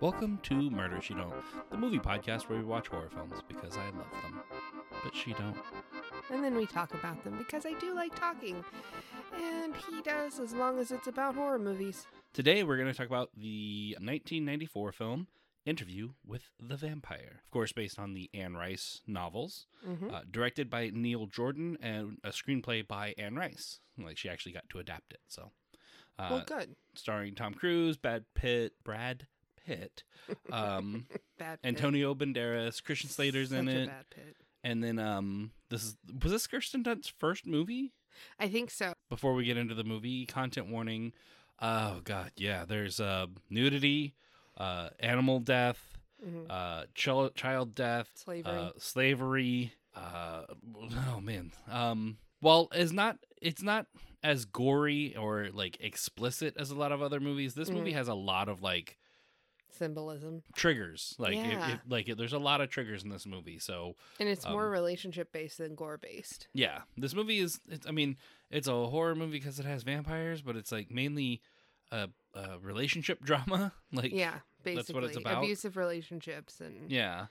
Welcome to Murder She Don't, the movie podcast where we watch horror films because I love them, but she don't. And then we talk about them because I do like talking. And he does as long as it's about horror movies. Today we're going to talk about the 1994 film Interview with the Vampire. Of course, based on the Anne Rice novels, hmm uh, directed by Neil Jordan and a screenplay by Anne Rice. Like she actually got to adapt it. So, uh, well, good. starring Tom Cruise, Brad Pitt, Brad Pitt, um, Bad pit. Antonio Banderas, Christian Slater's in Such a it, bad pit. and then um, this is was this Kirsten Dunst's first movie? I think so. Before we get into the movie, content warning. Oh God, yeah. There's uh, nudity, uh, animal death, hmm uh, child child death, Slavery. uh, slavery. Uh, oh man. Um, well, it's not. It's not as gory or like explicit as a lot of other movies. This movie Mhm. has a lot of like Symbolism. triggers. Like, Yeah. it, like it, there's a lot of triggers in this movie. So And it's more Um, relationship based than gore based. yeah, this movie is. It's, I mean, it's a horror movie because it has vampires, but it's like mainly a, a relationship drama. Like, Yeah, basically. that's what it's about? Abusive relationships and yeah.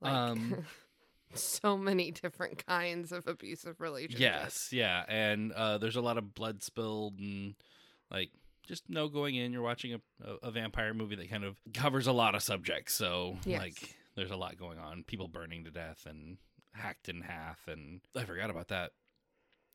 like um, so many different kinds of abusive relationships. Yes, yeah, and uh, there's a lot of blood spilled and like just know going in. You're watching a, a, a vampire movie that kind of covers a lot of subjects, so Yes. like there's a lot going on. People burning to death and hacked in half, and I forgot about that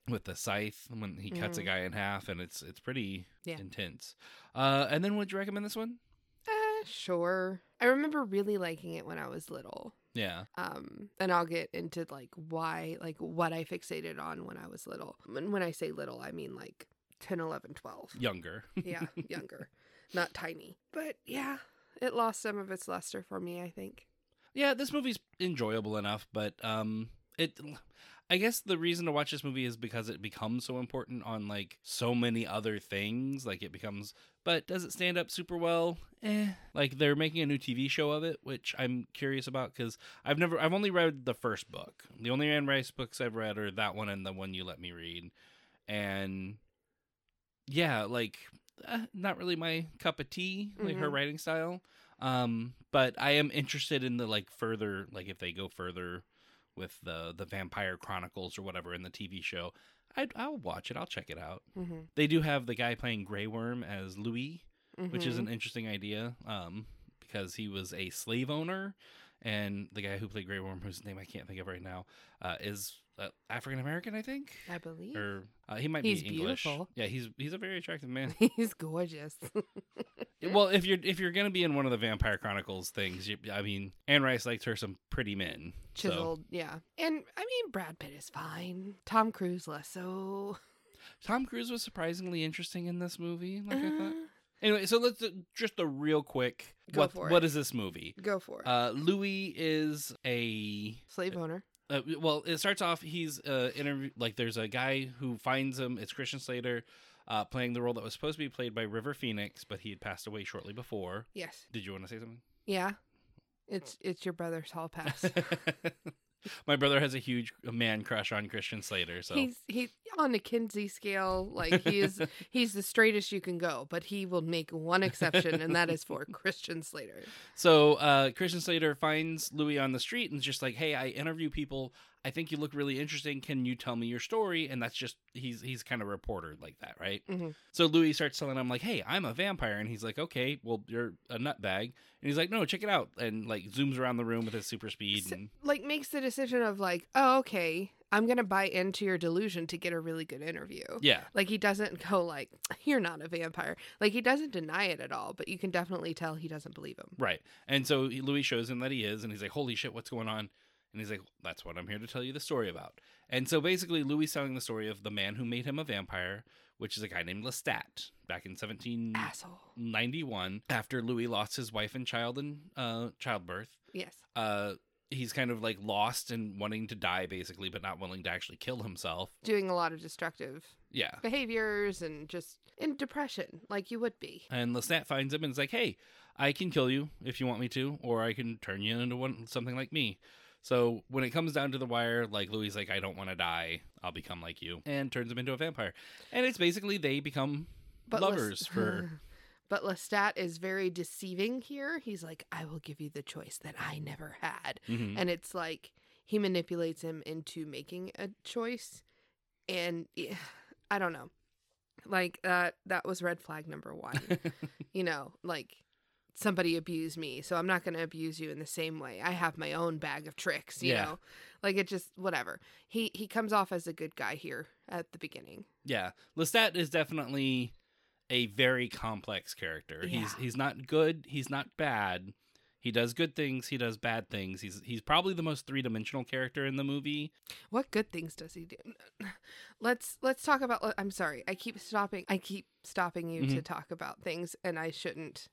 with the scythe when he cuts a Mhm. guy in half, and it's it's pretty Yeah. intense. Uh, and then would you recommend this one? Uh, sure. I remember really liking it when I was little. Yeah, Um, and I'll get into like why, like what I fixated on when I was little. And when I say little, I mean like 10, 11, 12. younger. Yeah, younger, not tiny. But yeah, it lost some of its luster for me, I think. Yeah, this movie's enjoyable enough, but um it I guess the reason to watch this movie is because it becomes so important on like so many other things. Like it becomes but does it stand up super well? Eh. Like they're making a new TV show of it, which I'm curious about cuz I've never I've only read the first book. The only Anne Rice books I've read are that one and the one you let me read. And yeah, like uh, not really my cup of tea, like her Mhm. writing style. Um, but I am interested in the like further, like if they go further with the the Vampire Chronicles or whatever in the TV show, I'd, I'll watch it. I'll check it out. Mm-hmm. They do have the guy playing Grey Worm as Louis, which is an interesting idea. Um, because he was a slave owner, and the guy who played Grey Worm, whose name I can't think of right now, uh, is African American, I think, I believe. or uh, he might He's be English. beautiful. Yeah, he's he's a very attractive man. He's gorgeous. well, if you're if you're gonna be in one of the Vampire Chronicles things, you, I mean, Anne Rice likes her some pretty men. so- Chiseled, yeah. And I mean, Brad Pitt is fine. Tom Cruise less so. Tom Cruise was surprisingly interesting in this movie. Like I thought. Uh, Anyway, so let's uh, just a real quick. Go what for what is this movie? Go for it. Uh, Louis is a Slave owner. Uh, well. It starts off he's uh interview like there's a guy who finds him. It's Christian Slater. Uh, playing the role that was supposed to be played by River Phoenix, but he had passed away shortly before. Yes. Did you want to say something? Yeah. It's it's your brother's hall pass. My brother has a huge man crush on Christian Slater, so He's he's on the Kinsey scale. Like he is he's the straightest you can go, but he will make one exception, and that is for Christian Slater. So uh, Christian Slater finds Louis on the street and is just like, "Hey, I interview people. I think you look really interesting. Can you tell me your story?" And that's just he's he's kind of a reporter like that, right? Mhm. So Louis starts telling him like, "Hey, I'm a vampire," and he's like, "Okay, well you're a nutbag," and he's like, "No, check it out," and like zooms around the room with his super speed. So- And Like makes the decision of like, oh okay, I'm gonna buy into your delusion to get a really good interview. yeah, Like he doesn't go like, you're not a vampire. Like he doesn't deny it at all, but you can definitely tell he doesn't believe him. right. And so Louis shows him that he is, and he's like, "Holy shit, what's going on?" And he's like, "That's what I'm here to tell you the story about." And so basically, Louis telling the story of the man who made him a vampire, which is a guy named Lestat, back in 1791 Asshole. after louis lost his wife and child in uh, childbirth Yes. uh, he's kind of like lost and wanting to die basically but not willing to actually kill himself Doing a lot of destructive yeah behaviors and just in depression, like you would be. and lestat finds him and is like hey i can kill you if you want me to or i can turn you into one something like me so when it comes down to the wire like louis like i don't want to die i'll become like you and turns him into a vampire and it's basically they become But lovers Les- for But Lestat is very deceiving here. He's like, I will give you the choice that I never had. Mhm. And it's like he manipulates him into making a choice. And I don't know. Like that that was red flag number 1. you know, like somebody abused me, so I'm not going to abuse you in the same way. I have my own bag of tricks, you Yeah. know. Like it just whatever. He he comes off as a good guy here at the beginning. Yeah, Lestat is definitely a very complex character. He's Yeah. he's not good. He's not bad. He does good things. He does bad things. He's he's probably the most three dimensional character in the movie. What good things does he do? Let's let's talk about I'm sorry. I keep stopping I keep stopping you to mm-hmm. talk about things and I shouldn't.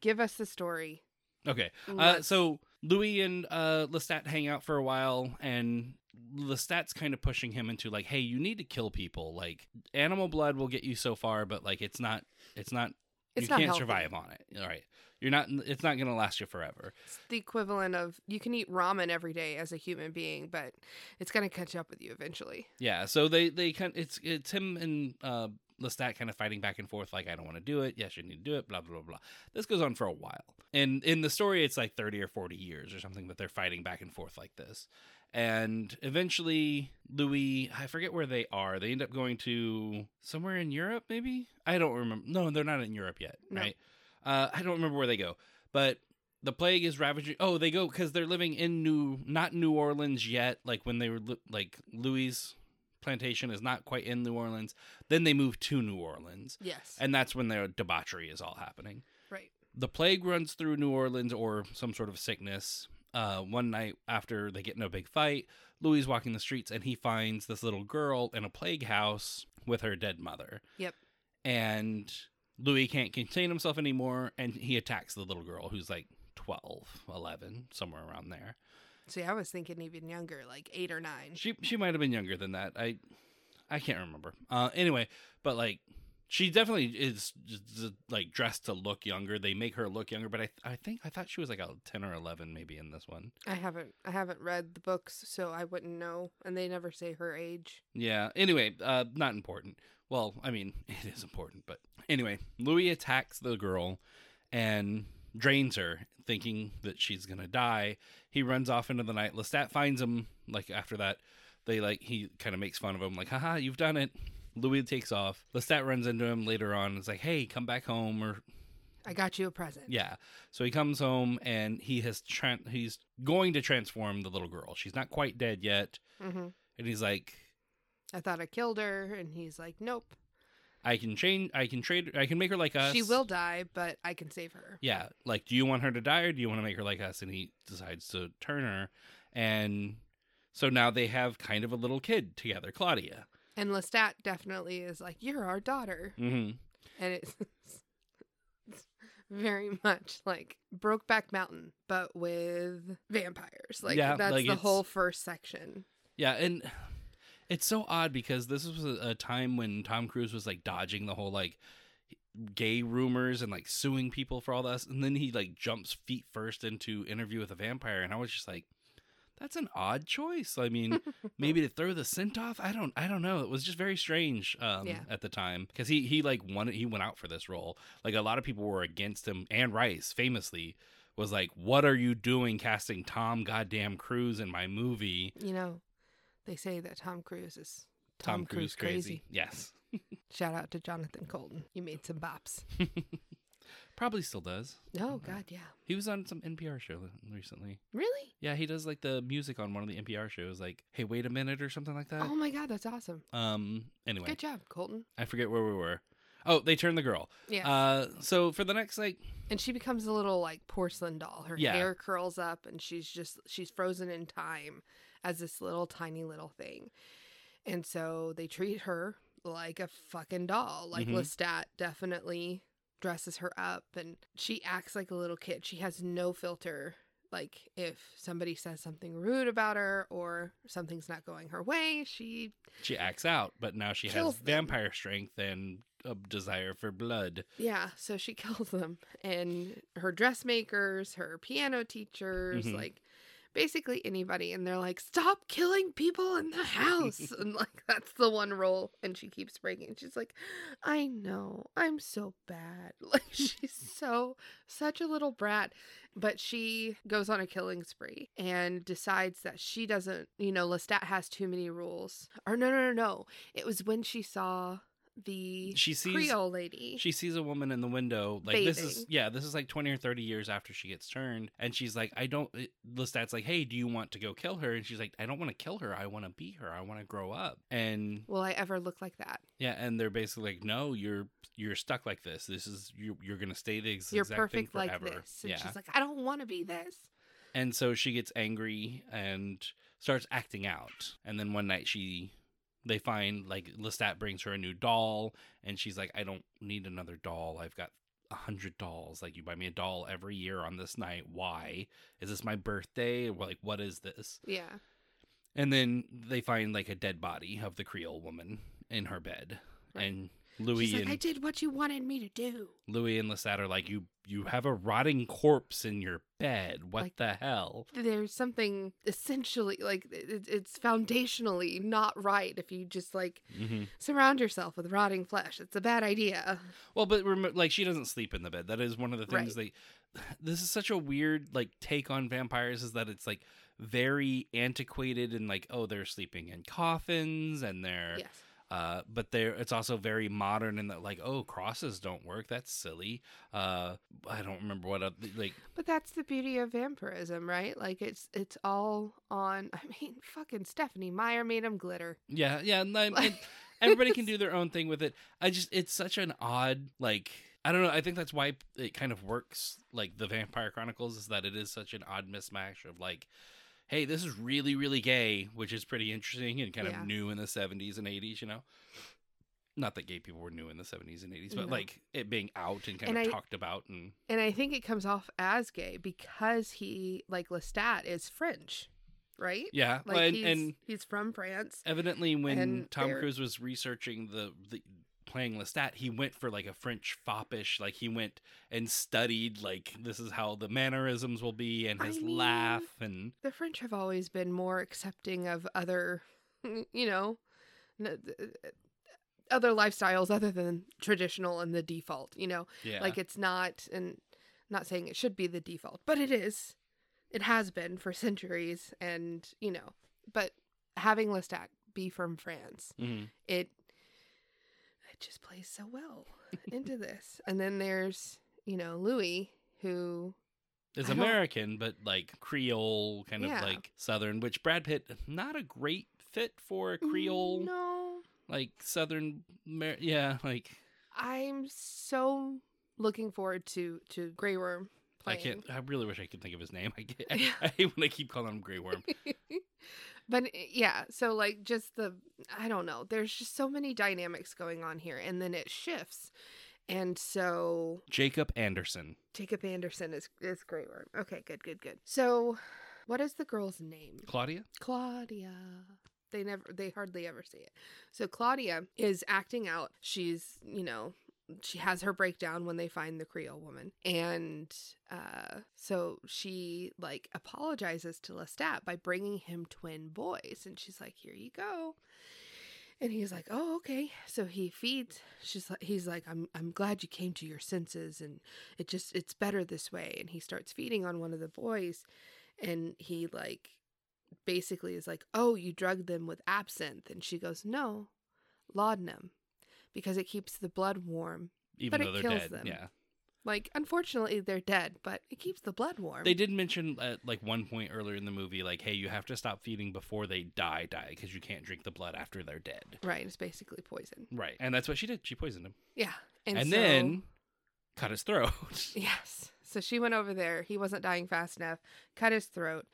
Give us the story. Okay, uh, so Louis and uh, Lestat hang out for a while, and Lestat's kind of pushing him into like, hey, you need to kill people. Like animal blood will get you so far, but like it's not it's not It's you not can't healthy. survive on it. All right, you're not. It's not gonna last you forever. It's the equivalent of you can eat ramen every day as a human being, but it's going to catch up with you eventually. Yeah, so they they kind it's it's him and uh Lestat kind of fighting back and forth like I don't want to do it. Yes, you need to do it. Blah blah blah blah. This goes on for a while, and in the story it's like thirty or forty years or something that they're fighting back and forth like this. And eventually, Louis, I forget where they are. They end up going to somewhere in Europe, maybe. I don't remember. No, they're not in Europe yet, No. right? Uh, I don't remember where they go, but the plague is ravaging. Oh, they go because they're living in New, not New Orleans yet. Like when they were li- like Louis plantation is not quite in New Orleans. Then they move to New Orleans, Yes. and that's when their debauchery is all happening. right. The plague runs through New Orleans or some sort of sickness. Uh, one night after they get in a big fight, Louis walking the streets and he finds this little girl in a plague house with her dead mother. Yep. And Louis can't contain himself anymore and he attacks the little girl who's like 12, 11, somewhere around there. See, I was thinking even younger, like 8 or 9. She she might have been younger than that. I I can't remember. Uh anyway, but like she definitely is just, like dressed to look younger. They make her look younger, but I I think I thought she was like a 10 or 11 maybe in this one. I haven't I haven't read the books, so I wouldn't know, and they never say her age. Yeah. Anyway, uh, not important. Well, I mean, it is important, but anyway, Louis attacks the girl and drains her, thinking that she's gonna die. He runs off into the night. Lestat finds him. Like after that, they like he kind of makes fun of him, like, "Haha, you've done it." Louis takes off. Lestat runs into him later on. and is like, "Hey, come back home," or I got you a present. yeah. So he comes home and he has tran he's going to transform the little girl. She's not quite dead yet, hmm and he's like, I thought I killed her, and he's like, nope. I can change. I can trade. I can make her like us. She will die, but I can save her. Yeah. Like, do you want her to die or do you want to make her like us? And he decides to turn her, and so now they have kind of a little kid together, Claudia. And Lestat definitely is like, you're our daughter, hmm and it's, it's very much like Brokeback Mountain, but with vampires. Like Yeah, that's like the whole first section. Yeah, and it's so odd because this was a, time when Tom Cruise was like dodging the whole like gay rumors and like suing people for all this, and then he like jumps feet first into Interview with a Vampire, and I was just like. That's an odd choice. I mean, maybe to throw the scent off. I don't. I don't know. It was just very strange um, Yeah. at the time because he he like wanted he went out for this role. Like a lot of people were against him. And Rice famously was like, "What are you doing casting Tom goddamn Cruise in my movie?" You know, they say that Tom Cruise is Tom, Cruise, crazy. Yes, Shout out to Jonathan Coulton. You made some bops. probably still does. Oh God, yeah. He was on some NPR show recently. Really? Yeah, he does like the music on one of the NPR shows, like "Hey, wait a minute" or something like that. Oh my God, that's awesome. Um. Anyway, Good job, Coulton. I forget where we were. Oh, they turn the girl. Yeah. Uh. So for the next like and she becomes a little like porcelain doll. Her Yeah. hair curls up, and she's just she's frozen in time as this little tiny little thing. And so they treat her like a fucking doll. Like Mhm. Lestat definitely dresses her up, and she acts like a little kid. She has no filter. Like if somebody says something rude about her or something's not going her way, she she acts out, but now she has them. vampire strength and a desire for blood. Yeah, so she kills them. And her dressmakers, her piano teachers, Mhm. like basically anybody and they're like stop killing people in the house. And like that's the one rule and she keeps breaking. She's like i know. I'm so bad. Like she's so such a little brat. But she goes on a killing spree and decides that she doesn't you know lestat has too many rules. Or no no no no. It was when she saw the She sees creole lady. she sees a woman in the window like this is yeah this is like 20 or 30 years after she gets turned and she's like i don't eh, lestat's like hey do you want to go kill her? And she's like i don't want to kill her i want to be her i want to grow up. And will i ever look like that? Yeah and they're basically like no you're you're stuck like this this is you're, you're gonna stay the ex- you're exact perfect thing like forever. this. And yeah. she's like i don't want to be this. And so she gets angry and starts acting out and then one night she they find like lestat brings her a new doll and she's like i don't need another doll. I've got a hundred dolls. Like you buy me a doll every year on this night. Why? Is this my birthday? Or like what is this? Yeah. And then they find like a dead body of the creole woman in her bed. Right. and louis she's like and i did what you wanted me to do. Louis and lestat are like you you have a rotting corpse in your bed. What Like- the hell? there's something essentially like it, it's foundationally not right if you just like hmm surround yourself with rotting flesh. It's a bad idea. Well, but rem- like she doesn't sleep in the bed. That is one of the things they. This is such a weird like take on vampires is that it's like very antiquated and like oh they're sleeping in coffins and they're yes uh but they're it's also very modern and that like oh crosses don't work that's silly uh I don't remember what oth- like but that's the beauty of vampirism right like it's it's all on i mean fucking stephenie meyer made him glitter yeah yeah and, and- Like, everybody can do their own thing with it. I just it's such an odd like I don't know. I think that's why it kind of works like the Vampire Chronicles is that it is such an odd mismatch of like hey, this is really really gay, which is pretty interesting and kind Yeah. of new in the 70s and 80s, you know. Not that gay people were new in the 70s and 80s, but No. like it being out and kind And of I- talked about and and i think it comes off as gay because he like lestat is french right yeah, like and, he's, and he's from france evidently when Tom Cruise was researching the, the playing Lestat, he went for like a French foppish, like he went and studied like this is how the mannerisms will be and I his mean- laugh and the French have always been more accepting of other, you know, other lifestyles other than traditional and the default. You know, yeah, like it's not, and not saying it should be the default, but it is. It has been for centuries, and you know, but having Lestat be from France, Mhm. it it just plays so well into this. And then there's you know Louis who is American but like Creole, kind Yeah. of like Southern, which Brad Pitt not a great fit for a Creole, mm, No, like Southern, yeah, like I'm so looking forward to to Grey Worm I can't. I really wish I could think of his name. I, get, I, I hate when I keep calling him Grey Worm. but uh, yeah, so like just the I don't know. There's just so many dynamics going on here, and then it shifts, and so Jacob Anderson. Jacob Anderson is is Grey Worm. Okay, good, good, good. So, what is the girl's name? Claudia. Claudia. They never they hardly ever say it. So Claudia is acting out. She's, you know, she has her breakdown when they find the Creole woman. And uh so she like apologizes to Lestat by bringing him twin boys and she's like, "Here you go." And he's like, "Oh, okay." So he feeds. She's like, he's like, "I'm I'm glad you came to your senses and it just it's better this way." And he starts feeding on one of the boys and he like basically is like, "Oh, you drugged them with absinthe," and she goes, "No, laudanum, because it keeps the blood warm. Even But though it they're kills dead. them. Yeah. Like, unfortunately, they're dead, but it keeps the blood warm." They did mention at like one point earlier in the movie, like, hey, you have to stop feeding before they die, die, because you can't drink the blood after they're dead. right, it's basically poison. Right. And that's what she did. She poisoned him. Yeah, and, And, so- then cut his throat. yes, so she went over there. He wasn't dying fast enough, cut his throat.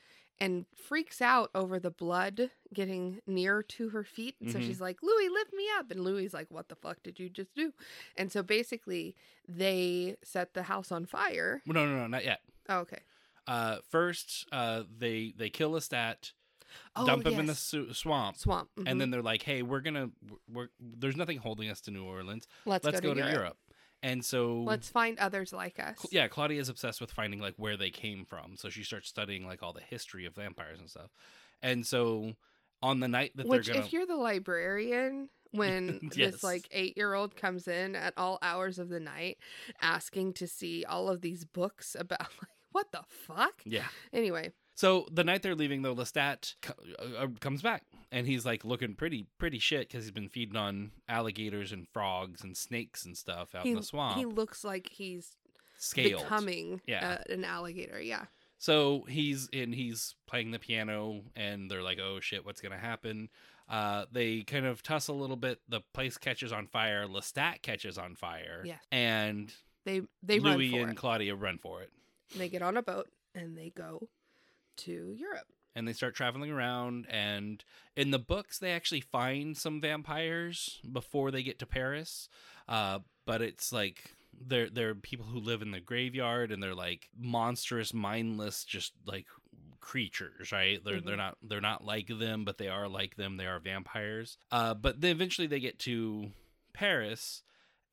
And freaks out over the blood getting near to her feet. And so she's like, Louis, lift me up. And Louis's like, What the fuck did you just do? And so basically, they set the house on fire. no, no, no, not yet. Oh, okay. Uh, first, uh, they they kill Lestat, Oh, dump him in the su- swamp, swamp. Mhm. and then they're like, "Hey, we're gonna, we're, there's nothing holding us to New Orleans. let's, Let's, go, go, to, to Europe. Europe." And so Let's find others like us. Yeah, Claudia is obsessed with finding like where they came from. So she starts studying like all the history of vampires and stuff. And so on the night that Which, they're gonna if you're the librarian, when Yes. this like eight year old comes in at all hours of the night asking to see all of these books about like what the fuck? yeah. Anyway, So the night they're leaving, though, Lestat uh, uh, comes back, and he's like looking pretty pretty shit because he's been feeding on alligators and frogs and snakes and stuff out he, in the swamp. he looks like he's Scaled. becoming Yeah. uh, an alligator. Yeah. So he's and he's playing the piano, and they're like, "Oh shit, what's gonna happen?" Uh, they kind of tussle a little bit. The place catches on fire. Lestat catches on fire. Yes. and They they Louis run for and it. Claudia run for it. They get on a boat and they go to Europe. and they start traveling around and in the books they actually find some vampires before they get to paris uh, but it's like they're they're people who live in the graveyard and they're like monstrous mindless just like creatures right they're they're Mhm. not they're not like them but they are like them they are vampires uh, but then eventually they get to paris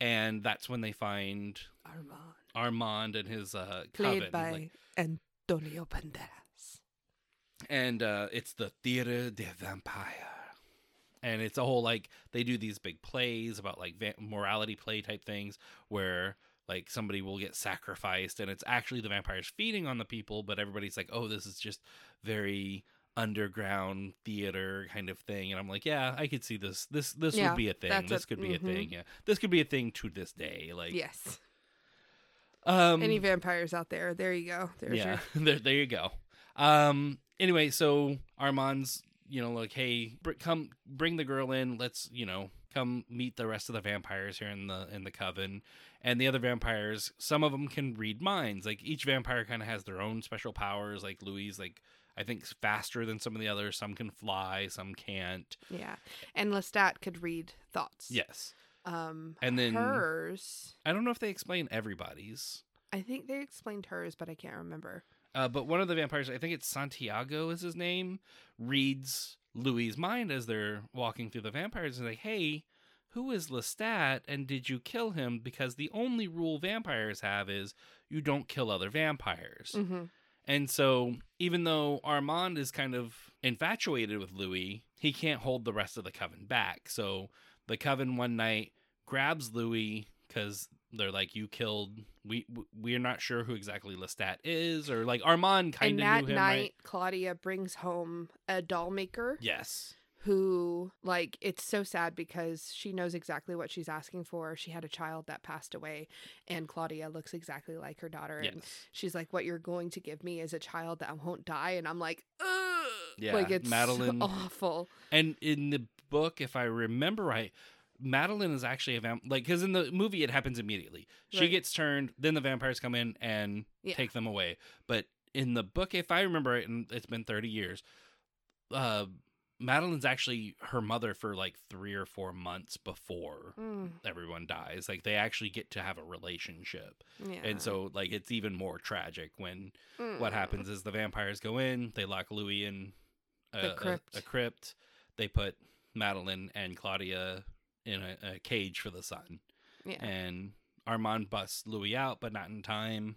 and that's when they find Armand, armand and his uh played coven by like- Antonio Banderas. And uh, it's the theater de vampire and it's a whole like they do these big plays about like va- morality play type things where like somebody will get sacrificed and it's actually the vampires feeding on the people but everybody's like oh this is just very underground theater kind of thing and i'm like yeah i could see this this this Yeah, would be a thing that's a- this could be a mhm. thing yeah this could be a thing to this day like Yes. um Any vampires out there? There you go. There's yeah, your there, there you go. Um. Anyway, so Armand's, you know, like, hey, br- come, bring the girl in. Let's, you know, come meet the rest of the vampires here in the in the coven. And the other vampires, some of them can read minds. Like each vampire kind of has their own special powers. Like Louis, like I think faster than some of the others. Some can fly, some can't. yeah. And Lestat could read thoughts. Yes. Um. And then- hers. I don't know if they explain everybody's. I think they explained hers, but I can't remember. Uh, but one of the vampires, I think it's Santiago is his name, reads Louis' mind as they're walking through the vampires and like, hey, who is Lestat and did you kill him? Because the only rule vampires have is you don't kill other vampires. Mm-hmm. And so even though Armand is kind of infatuated with Louis, he can't hold the rest of the coven back. So the coven one night grabs Louis because they're like, "You killed. We we're not sure who exactly Lestat is, or like Armand kind of that knew him, night, right? Claudia brings home a doll maker Yes, who, like, it's so sad because she knows exactly what she's asking for. She had a child that passed away, and Claudia looks exactly like her daughter. yes, And she's like, "What you're going to give me is a child that won't die," and I'm like, Ugh! Yeah, like it's Madeline- awful. and in the book, if I remember right. Madeline is actually a vamp, like because in the movie it happens immediately. She Right. gets turned, then the vampires come in and Yeah. take them away. But in the book, if I remember it, and it's been 30 years, uh, Madeline's actually her mother for like three or four months before Mm, everyone dies. Like they actually get to have a relationship. yeah. And so, like, it's even more tragic when what Mm. happens is the vampires go in, they lock Louis in a, The a- a crypt, they put Madeline and Claudia in a, a cage for the sun Yeah. and Armand busts Louis out, but not in time.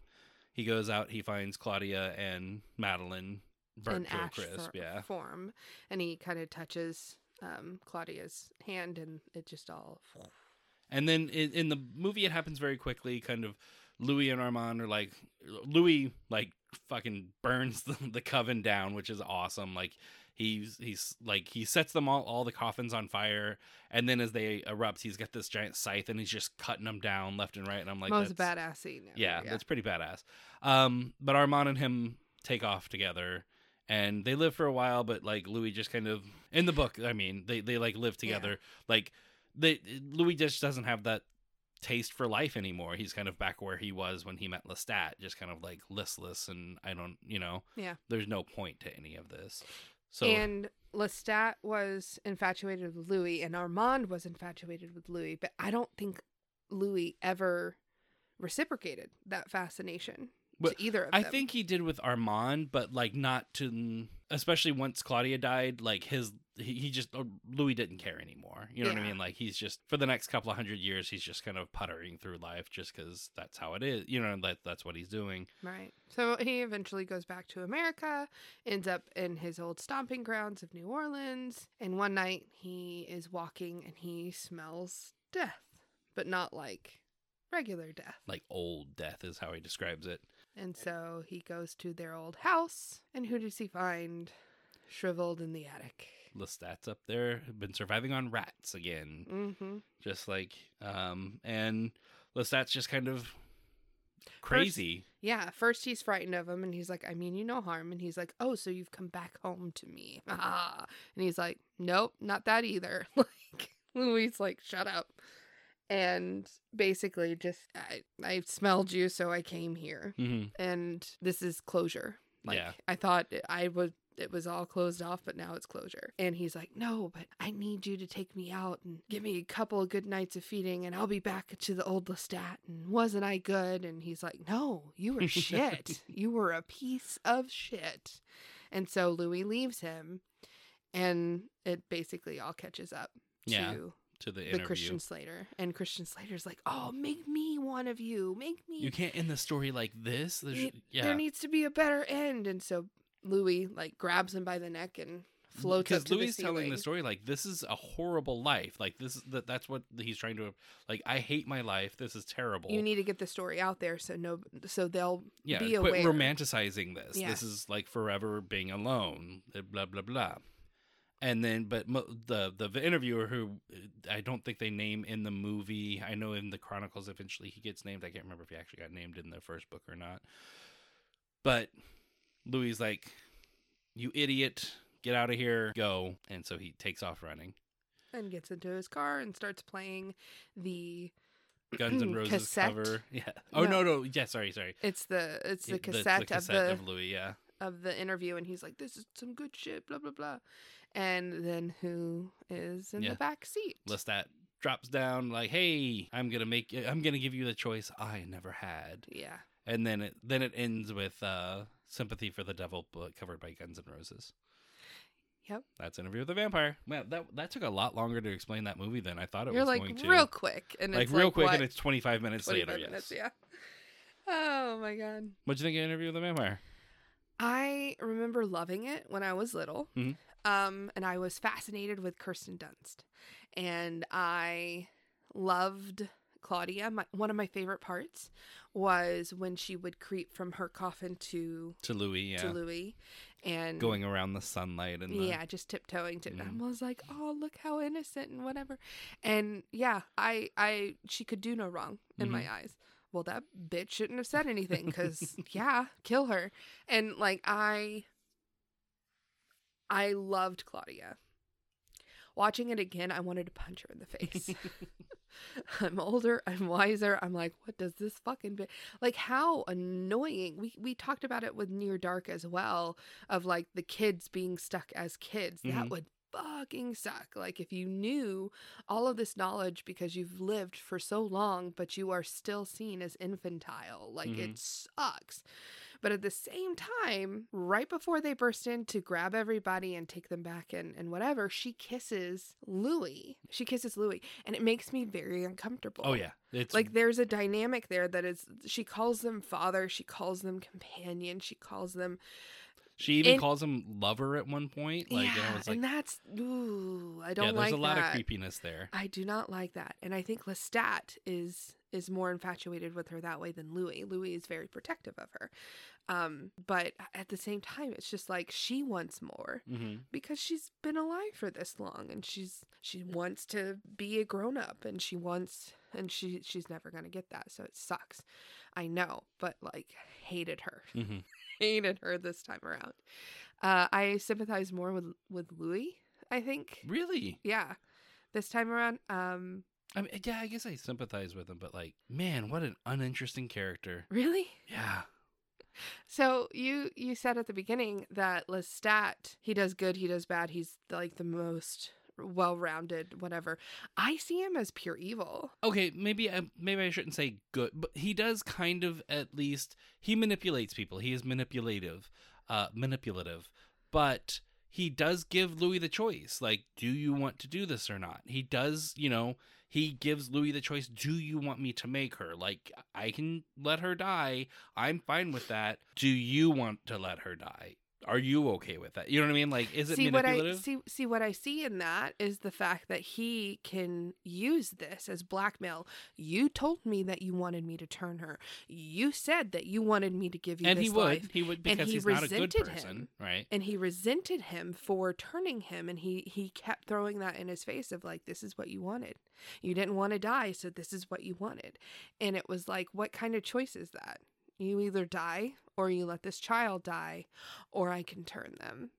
He goes out, he finds Claudia and Madeline burnt to a crisp. for- yeah. form, and he kind of touches um, Claudia's hand, and it just all. And then in, in the movie, it happens very quickly. Kind of Louis and Armand are like, Louis like fucking burns the, the coven down, which is awesome. Like he's he's like he sets them all all the coffins on fire, and then as they erupt, he's got this giant scythe and he's just cutting them down left and right. And I'm like, most that's, badass scene. ever, yeah, that's pretty badass. Um, but Armand and him take off together, and they live for a while. But like Louis just kind of in the book, I mean, they they like live together. Like they Louis just doesn't have that taste for life anymore. He's kind of back where he was when he met Lestat, just kind of like listless, and I don't, you know, Yeah. There's no point to any of this. So and Lestat was infatuated with Louis, and Armand was infatuated with Louis, but I don't think Louis ever reciprocated that fascination But to either of them. I them. think he did with Armand, but like not to, especially once Claudia died. Like his he, he just uh, Louis didn't care anymore. You know what I mean? Like he's just for the next couple of hundred years, he's just kind of puttering through life just because that's how it is. You know, that that's what he's doing. Right. So he eventually goes back to America, ends up in his old stomping grounds of New Orleans, and one night he is walking and he smells death, but not like regular death. Like old death is how he describes it. And so he goes to their old house, and who does he find? Shriveled in the attic. Lestat's up there, been surviving on rats again, Mm-hmm. just like um, and Lestat's just kind of crazy. Yeah, first he's frightened of him and he's like, I mean you no harm. And he's like, Oh, so you've come back home to me. Ah. And he's like, Nope, not that either. like Louis like, shut up. And basically just I, I smelled you, so I came here. hmm And this is closure. Like Yeah. I thought I would it was all closed off, but now it's closure. And he's like, No, but I need you to take me out and give me a couple of good nights of feeding and I'll be back to the old Lestat. And wasn't I good? And he's like, No, you were shit. you were a piece of shit. And so Louis leaves him and it basically all catches up Yeah, to To the the. Christian Slater. And Christian Slater's like, Oh, make me one of you. Make me You can't end the story like this. There's, It- yeah, there needs to be a better end. And so Louis like grabs him by the neck and floats because Louis is telling the story like this is a horrible life. Like this is that that's what he's trying to like. I hate my life. This is terrible. You need to get the story out there so no, so they'll yeah, be quit aware. romanticizing this. Yeah. This is like forever being alone. uh, Blah blah blah. And then, but the the interviewer who uh, I don't think they name in the movie. I know in the Chronicles eventually he gets named. I can't remember if he actually got named in the first book or not. But Louis like, "You idiot! Get out of here! Go!" And so he takes off running. and gets into his car and starts playing the. Guns N' Roses Cassette? cover. Yeah. Oh no, No. no. Yeah. Sorry, sorry. It's the it's the Yeah, cassette, the of the of Louis. Yeah. of the interview, and he's like, "This is some good shit." Blah blah blah, and then who is in Yeah. the back seat? Lestat drops down like, "Hey, I'm gonna make. I'm gonna give you the choice I never had." Yeah, And then it then it ends with uh, "Sympathy for the Devil," but covered by Guns N' Roses. Yep. That's Interview with the Vampire. Man, that that took a lot longer to explain that movie than I thought it you're was like going to. real quick, and like it's real like, quick, what, and it's 25 minutes 25 later. minutes, yes. yeah. Oh my god. What'd you think of Interview with the Vampire? I remember loving it when I was little. Mhm. Um, and I was fascinated with Kirsten Dunst. And I loved Claudia. My, one of my favorite parts was when she would creep from her coffin to, To Louis, yeah, to Louis and going around the sunlight and the, yeah, just tiptoeing to Mhm. I was like, Oh, look how innocent and whatever. And yeah, I I she could do no wrong in my Mm-hmm. eyes. Well, that bitch shouldn't have said anything because yeah, kill her. And like I I loved Claudia. Watching it again, I wanted to punch her in the face. I'm older, I'm wiser. I'm like, what does this fucking be? Like how annoying. We we talked about it with Near Dark as well of like the kids being stuck as kids. That Mhm. would fucking suck. Like if you knew all of this knowledge because you've lived for so long but you are still seen as infantile. Like Mhm. it sucks. But at the same time, right before they burst in to grab everybody and take them back and, and whatever, she kisses Louis. She kisses Louis. And it makes me very uncomfortable. Oh yeah, it's Like there's a dynamic there that is she calls them father, she calls them companion, she calls them She even And- calls him lover at one point. Like, yeah, and I was like, and that's ooh, I don't like yeah, there's like a lot that. of creepiness there. I do not like that, and I think Lestat is is more infatuated with her that way than Louis. Louis is very protective of her, um, but at the same time, it's just like she wants more hmm because she's been alive for this long, and she's she wants to be a grown up, and she wants and she she's never gonna get that, so it sucks. I know, but like hated her, hmm hated her this time around. Uh, I sympathize more with with Louis. I think Really? yeah this time around um I mean, yeah, I guess I sympathize with him, but like, man, what an uninteresting character. really Yeah. So you you said at the beginning that lestat he does good he does bad he's like the most well-rounded whatever i see him as pure evil Okay, maybe I, maybe I shouldn't say good, but he does kind of at least he manipulates people. He is manipulative, uh, manipulative, but he does give Louis the choice. Like, do you want to do this or not? He does, you know, he gives Louis the choice. Do you want me to make her? Like, I can let her die. I'm fine with that. Do you want to let her die? Are you okay with that? You know what I mean? Like, is it see what I see see what I see in that is the fact that he can use this as blackmail. You told me that you wanted me to turn her. You said that you wanted me to give you and he would. life. He would And because he he's not a good resented person, him. right? and he resented him for turning him and he he kept throwing that in his face of like this is what you wanted you didn't want to die so this is what you wanted and it was like what kind of choice is that you either die or you let this child die or i can turn them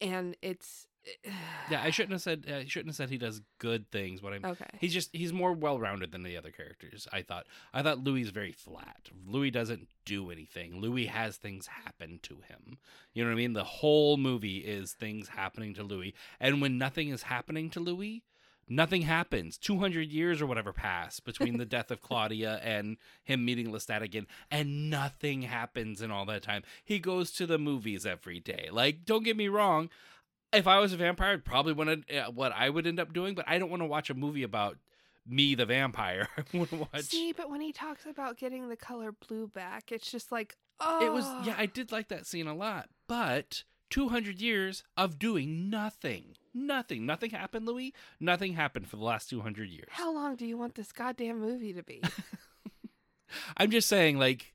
and it's Yeah, I shouldn't have said. I shouldn't have said he does good things. What I'm. okay He's just he's more well rounded than the other characters. I thought. I thought Louis is very flat. Louis doesn't do anything. Louis has things happen to him. You know what I mean? The whole movie is things happening to Louis, and when nothing is happening to Louis, nothing happens. Two hundred years or whatever pass between the death of Claudia and him meeting Lestat again, and nothing happens in all that time. He goes to the movies every day. Like, don't get me wrong if I was a vampire, I'd probably want to uh, what I would end up doing, but I don't want to watch a movie about me, the vampire. I want to watch. see but when he talks about getting the color blue back it's just like oh It was yeah, I did like that scene a lot, but 200 years of doing nothing. Nothing. Nothing happened, Louis. Nothing happened for the last 200 years. how long do you want this goddamn movie to be I'm just saying like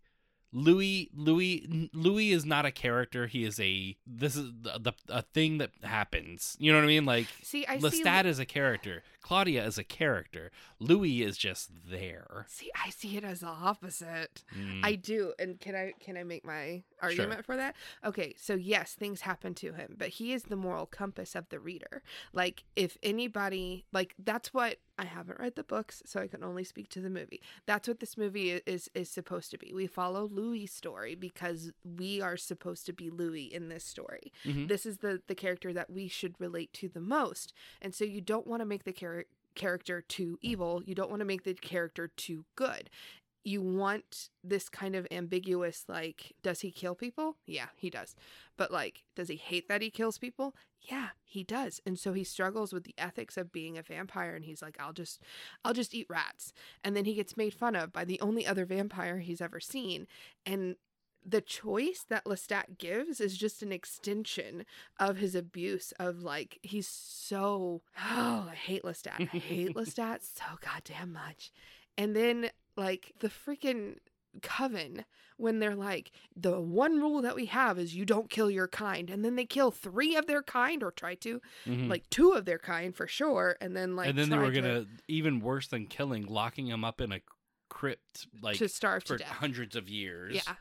Louis Louis Louis is not a character. He is a this is the, the a thing that happens. You know what I mean? Like see i see Lestat is a character. Claudia is a character. Louis is just there. see i see it as the opposite Mm. I do, and can I can I make my argument for that? Okay, so yes, things happen to him, but he is the moral compass of the reader. Like if anybody like that's what I haven't read the books, so I can only speak to the movie. That's what this movie is is supposed to be. We follow Louis' story because we are supposed to be Louis in this story. Mhm. This is the the character that we should relate to the most, and so you don't want to make the character character too evil. You don't want to make the character too good you want this kind of ambiguous like does he kill people? Yeah he does. But like does he hate that he kills people? Yeah he does. And so he struggles with the ethics of being a vampire and he's like i'll just i'll just eat rats. And then he gets made fun of by the only other vampire he's ever seen. And the choice that Lestat gives is just an extension of his abuse of like he's so oh I hate Lestat. I hate Lestat so goddamn much. And then like the freaking coven when they're like the one rule that we have is you don't kill your kind and then they kill three of their kind or try to Mhm. like two of their kind for sure and then like and then they were gonna even worse than killing, locking them up in a crypt like to starve for to death hundreds of years. Yeah.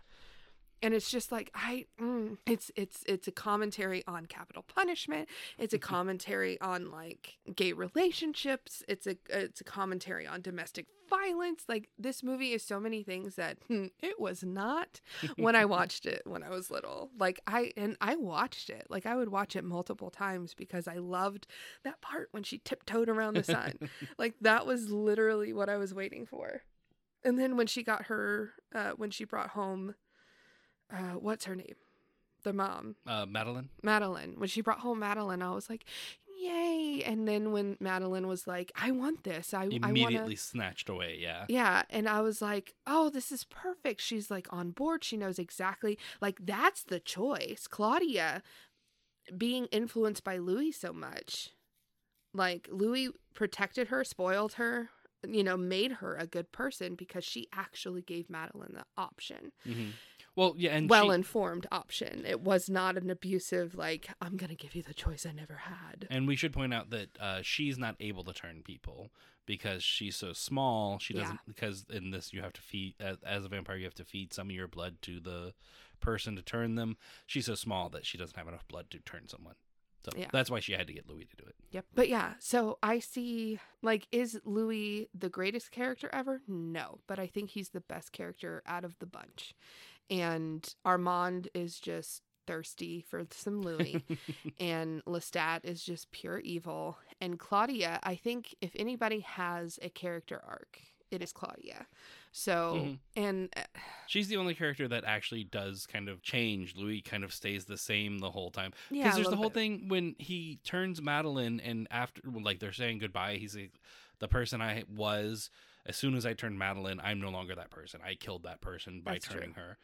And it's just like I mm, it's it's it's a commentary on capital punishment. It's a commentary on like gay relationships. It's a it's a commentary on domestic violence. Like this movie is so many things that hmm, it was not when I watched it when I was little. Like I and I watched it. Like I would watch it multiple times because I loved that part when she tiptoed around the sun. like that was literally what I was waiting for. And then when she got her uh when she brought home uh what's her name? The mom, uh, Madeline. Madeline. When she brought home Madeline, I was like, "Yay!" And then when Madeline was like, "I want this. I I Immediately to." snatched away. Yeah. Yeah, and I was like, "Oh, this is perfect." She's like on board. She knows exactly. Like that's the choice. Claudia being influenced by Louis so much. Like Louis protected her, spoiled her, you know, made her a good person because she actually gave Madeline the option. hmm Well, yeah, and well informed option. It was not an abusive like I'm going to give you the choice I never had. and we should point out that uh, she's not able to turn people because she's so small. She doesn't because in this you have to feed as, as a vampire you have to feed some of your blood to the person to turn them. She's so small that she doesn't have enough blood to turn someone. So Yeah. that's why she had to get Louis to do it. Yep. But yeah, so I see like is Louis the greatest character ever? No, but I think he's the best character out of the bunch. And Armand is just thirsty for some Louis and Lestat is just pure evil and Claudia, I think if anybody has a character arc it is Claudia. So Mhm. and uh, She's the only character that actually does kind of change. Louis kind of stays the same the whole time. yeah, Because a there's the whole bit. thing when he turns Madeline, and after, like, they're saying goodbye, he's like, the person I was. As soon as I turned Madeline, I'm no longer that person. I killed that person by That's true. turning her.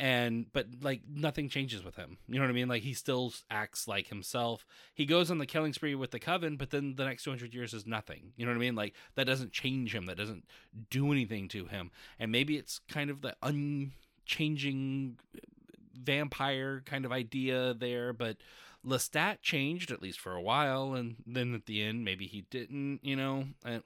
And, but, like, nothing changes with him. You know what I mean? Like, he still acts like himself. He goes on the killing spree with the coven, but then the next 200 years is nothing. You know what I mean? Like, that doesn't change him. That doesn't do anything to him. And maybe it's kind of the unchanging vampire kind of idea there, but Lestat changed at least for a while, and then at the end maybe he didn't. You know, I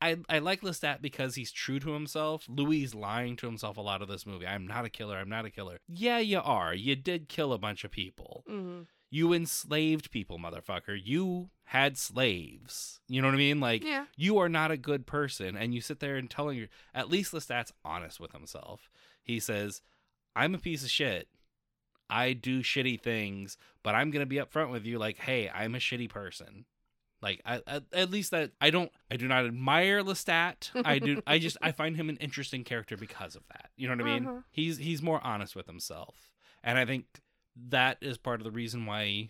I, I like Lestat because he's true to himself. Louis is lying to himself a lot of this movie. I'm not a killer. I'm not a killer. Yeah, you are. You did kill a bunch of people. Mhm. You enslaved people, motherfucker. You had slaves. You know what I mean? Like yeah, you are not a good person and you sit there and telling your at least Lestat's honest with himself he says i'm a piece of shit i do shitty things but i'm gonna be upfront with you like hey i'm a shitty person like I, at, at least that i don't i do not admire lestat i do i just i find him an interesting character because of that you know what i mean Uh-huh. he's he's more honest with himself and i think that is part of the reason why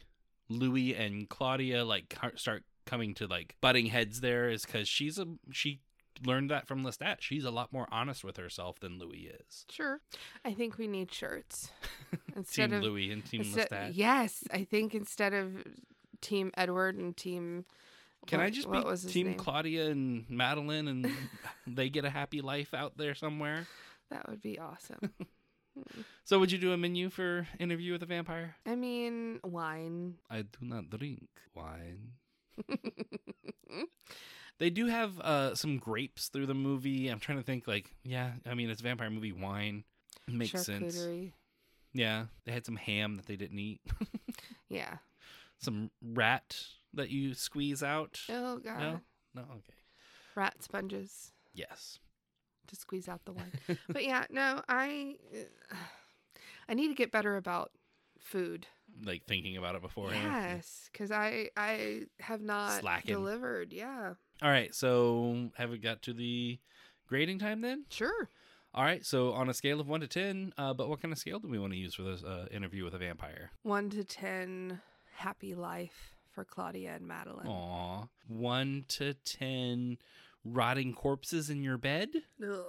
louis and claudia like start coming to like butting heads there is because she's a she learned that from lestat she's a lot more honest with herself than louis is sure. I think we need shirts instead team of louis and team instead- lestat yes. I think instead of Team Edward and Team. can i just be was team name? claudia and madeline and they get a happy life out there somewhere That would be awesome. so would you do a menu for interview with a vampire I mean, wine. i do not drink wine They do have uh, some grapes through the movie. I'm trying to think, like, yeah, I mean, it's a vampire movie. Wine makes sense. Yeah, they had some ham that they didn't eat, Yeah. Some rat that you squeeze out. Oh god. No, no, okay, Rat sponges yes. to squeeze out the wine. but yeah, no, I I need to get better about food. Like thinking about it beforehand. Yes, because I I have not Slacking. delivered. Yeah, All right, so have we got to the grading time then? sure. All right, so on a scale of one to ten, uh, but what kind of scale do we want to use for this uh, interview with a vampire? One to ten. Happy life for Claudia and Madeline. Aw, one to ten, rotting corpses in your bed. Ugh.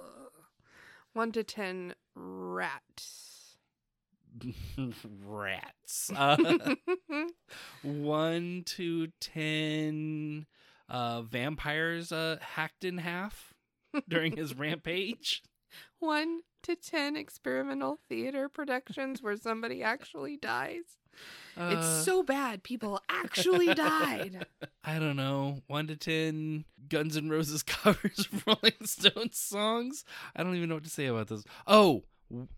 One to ten. Rats. Rats. Uh, one to ten, uh, vampires uh, hacked in half during his rampage. One to ten experimental theater productions where somebody actually dies. Uh, it's so bad. People actually died. I don't know. One to ten Guns N' Roses covers Rolling Stones songs. I don't even know what to say about this. Oh,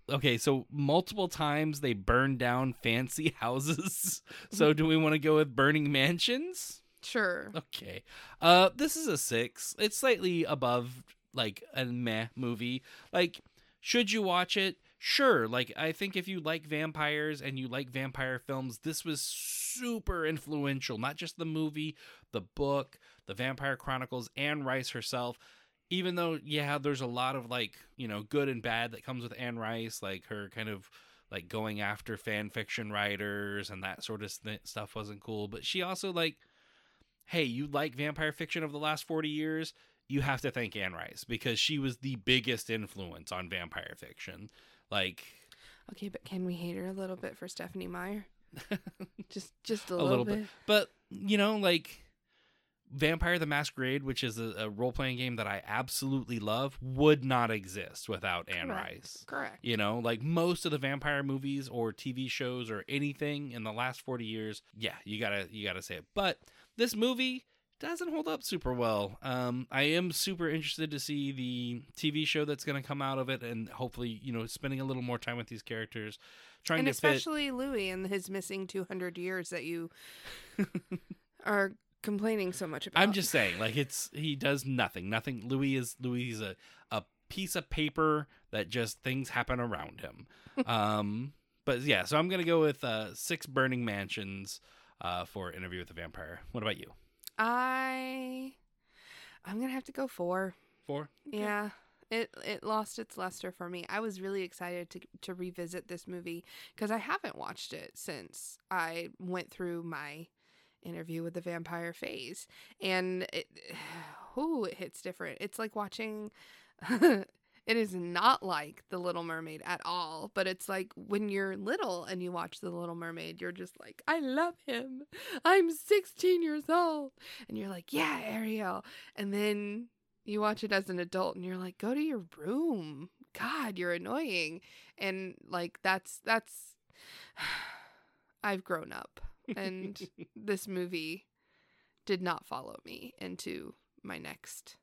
okay. So multiple times they burned down fancy houses. so do we want to go with burning mansions? Sure. Okay. Uh, this is a six. It's slightly above like a meh movie. Like, should you watch it? Sure. Like, I think if you like vampires and you like vampire films, this was super influential. Not just the movie, the book, the Vampire Chronicles, Anne Rice herself. Even though, yeah, there's a lot of like, you know, good and bad that comes with Anne Rice, like her kind of like going after fan fiction writers and that sort of st- stuff wasn't cool. But she also like hey, you like vampire fiction of the last 40 years, you have to thank Anne Rice because she was the biggest influence on vampire fiction. Like Okay, but can we hate her a little bit for Stephenie Meyer? Just just a, a little, little bit. bit. But, you know, like Vampire the Masquerade, which is a, a role playing game that I absolutely love, would not exist without Anne Correct. Rice. Correct. You know, like most of the vampire movies or TV shows or anything in the last 40 years, yeah, you got to you got to say it. But this movie doesn't hold up super well. Um I am super interested to see the TV show that's going to come out of it and hopefully, you know, spending a little more time with these characters trying And to fit especially Louis and his missing 200 years that you are complaining so much about. I'm just saying, like it's he does nothing. Nothing. Louis is Louis is a a piece of paper that just things happen around him. um, but yeah, so I'm gonna go with uh, six burning mansions uh, for interview with the vampire. What about you? I I'm going to have to go 4. Four. Okay. Yeah. It it lost its luster for me. I was really excited to to revisit this movie because I haven't watched it since I went through my interview with the vampire phase, and it, ooh, it hits different. It's like watching. it is not like the Little Mermaid at all, but it's like when you're little and you watch the Little Mermaid, you're just like, I love him. I'm 16 years old, and you're like, yeah, Ariel, and then you watch it as an adult and you're like go to your room. God you're annoying. And like that's that's i've grown up and this movie did not follow me into my next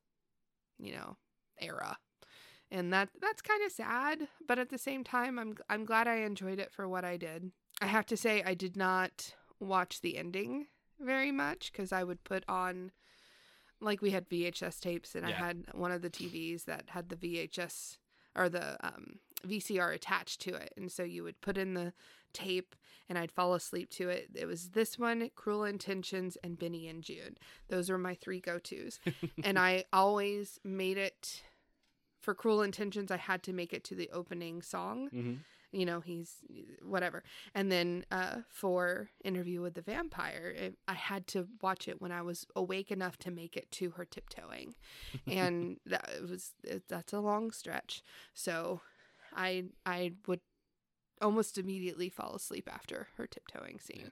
you know era and that that's kind of sad but at the same time i'm i'm glad i enjoyed it for what i did i have to say i did not watch the ending very much cuz i would put on like we had VHS tapes, and I had one of the TVs that had the VHS or the um, VCR attached to it, and so you would put in the tape, and I'd fall asleep to it. It was this one, Cruel Intentions, and Benny and Joon. Those were my three go tos, and I always made it. For Cruel Intentions, I had to make it to the opening song. Mm-hmm. You know, he's whatever. And then uh, for Interview with the Vampire, it, I had to watch it when I was awake enough to make it to her tiptoeing. And that it was it, that's a long stretch. So I I would almost immediately fall asleep after her tiptoeing scene.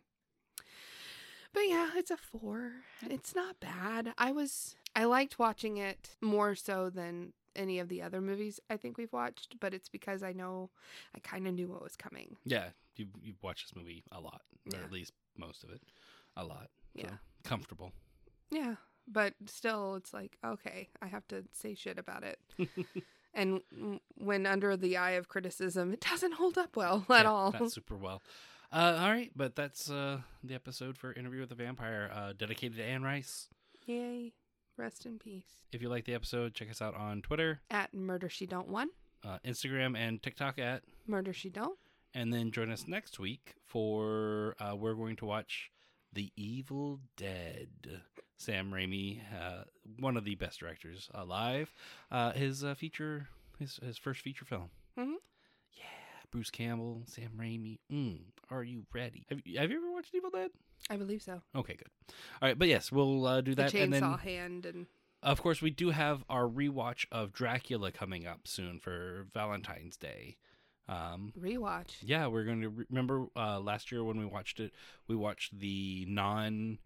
But yeah, it's a 4. It's not bad. I was I liked watching it more so than any of the other movies I think we've watched, but it's because I know I kind of knew what was coming. Yeah, you you've watched this movie a lot, or Yeah. at least most of it, a lot. So, Yeah. comfortable. Yeah, but still, it's like okay, I have to say shit about it. and when under the eye of criticism, it doesn't hold up well at Yeah, all. Not super well. Uh, all right, but that's uh, the episode for Interview with the Vampire, uh, dedicated to Anne Rice. Yay, rest in peace. If you like the episode, check us out on Twitter, At Murder She Don't One, uh, Instagram, and TikTok at. Murder She Don't. And then join us next week for uh, we're going to watch The Evil Dead. Sam Raimi, uh, one of the best directors alive, uh, his uh, feature, his his first feature film. Mhm. Yeah, Bruce Campbell, Sam Raimi. Mm, are you ready? Have you, have you ever watched Evil Dead? I believe so. Okay, good. All right, but yes, we'll uh, do The that, and chainsaw then hand and of course we do have our rewatch of Dracula coming up soon for Valentine's Day. Um, rewatch. yeah, we're going to re- remember uh, last year when we watched it. We watched the non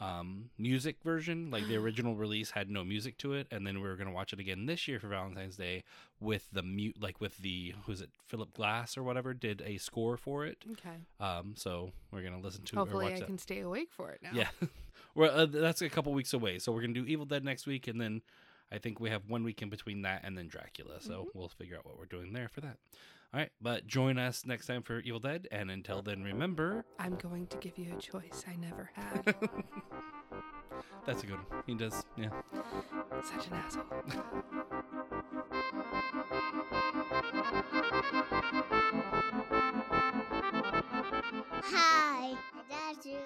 um, music version, like the original release had no music to it, and then we were going to watch it again this year for Valentine's Day with the mute, like with the who's it, Philip Glass or whatever, did a score for it. Okay. Um, so we're going to listen to or Hopefully, I that. can stay awake for it now. Yeah, well, uh, that's a couple weeks away. So we're gonna do Evil Dead next week, and then I think we have one week in between that and then Dracula. So Mm-hmm. we'll figure out what we're doing there for that. All right, but join us next time for Evil Dead, and until then, remember I'm going to give you a choice I never had. that's a good one. He does, yeah. Such an asshole. Hi, I got you.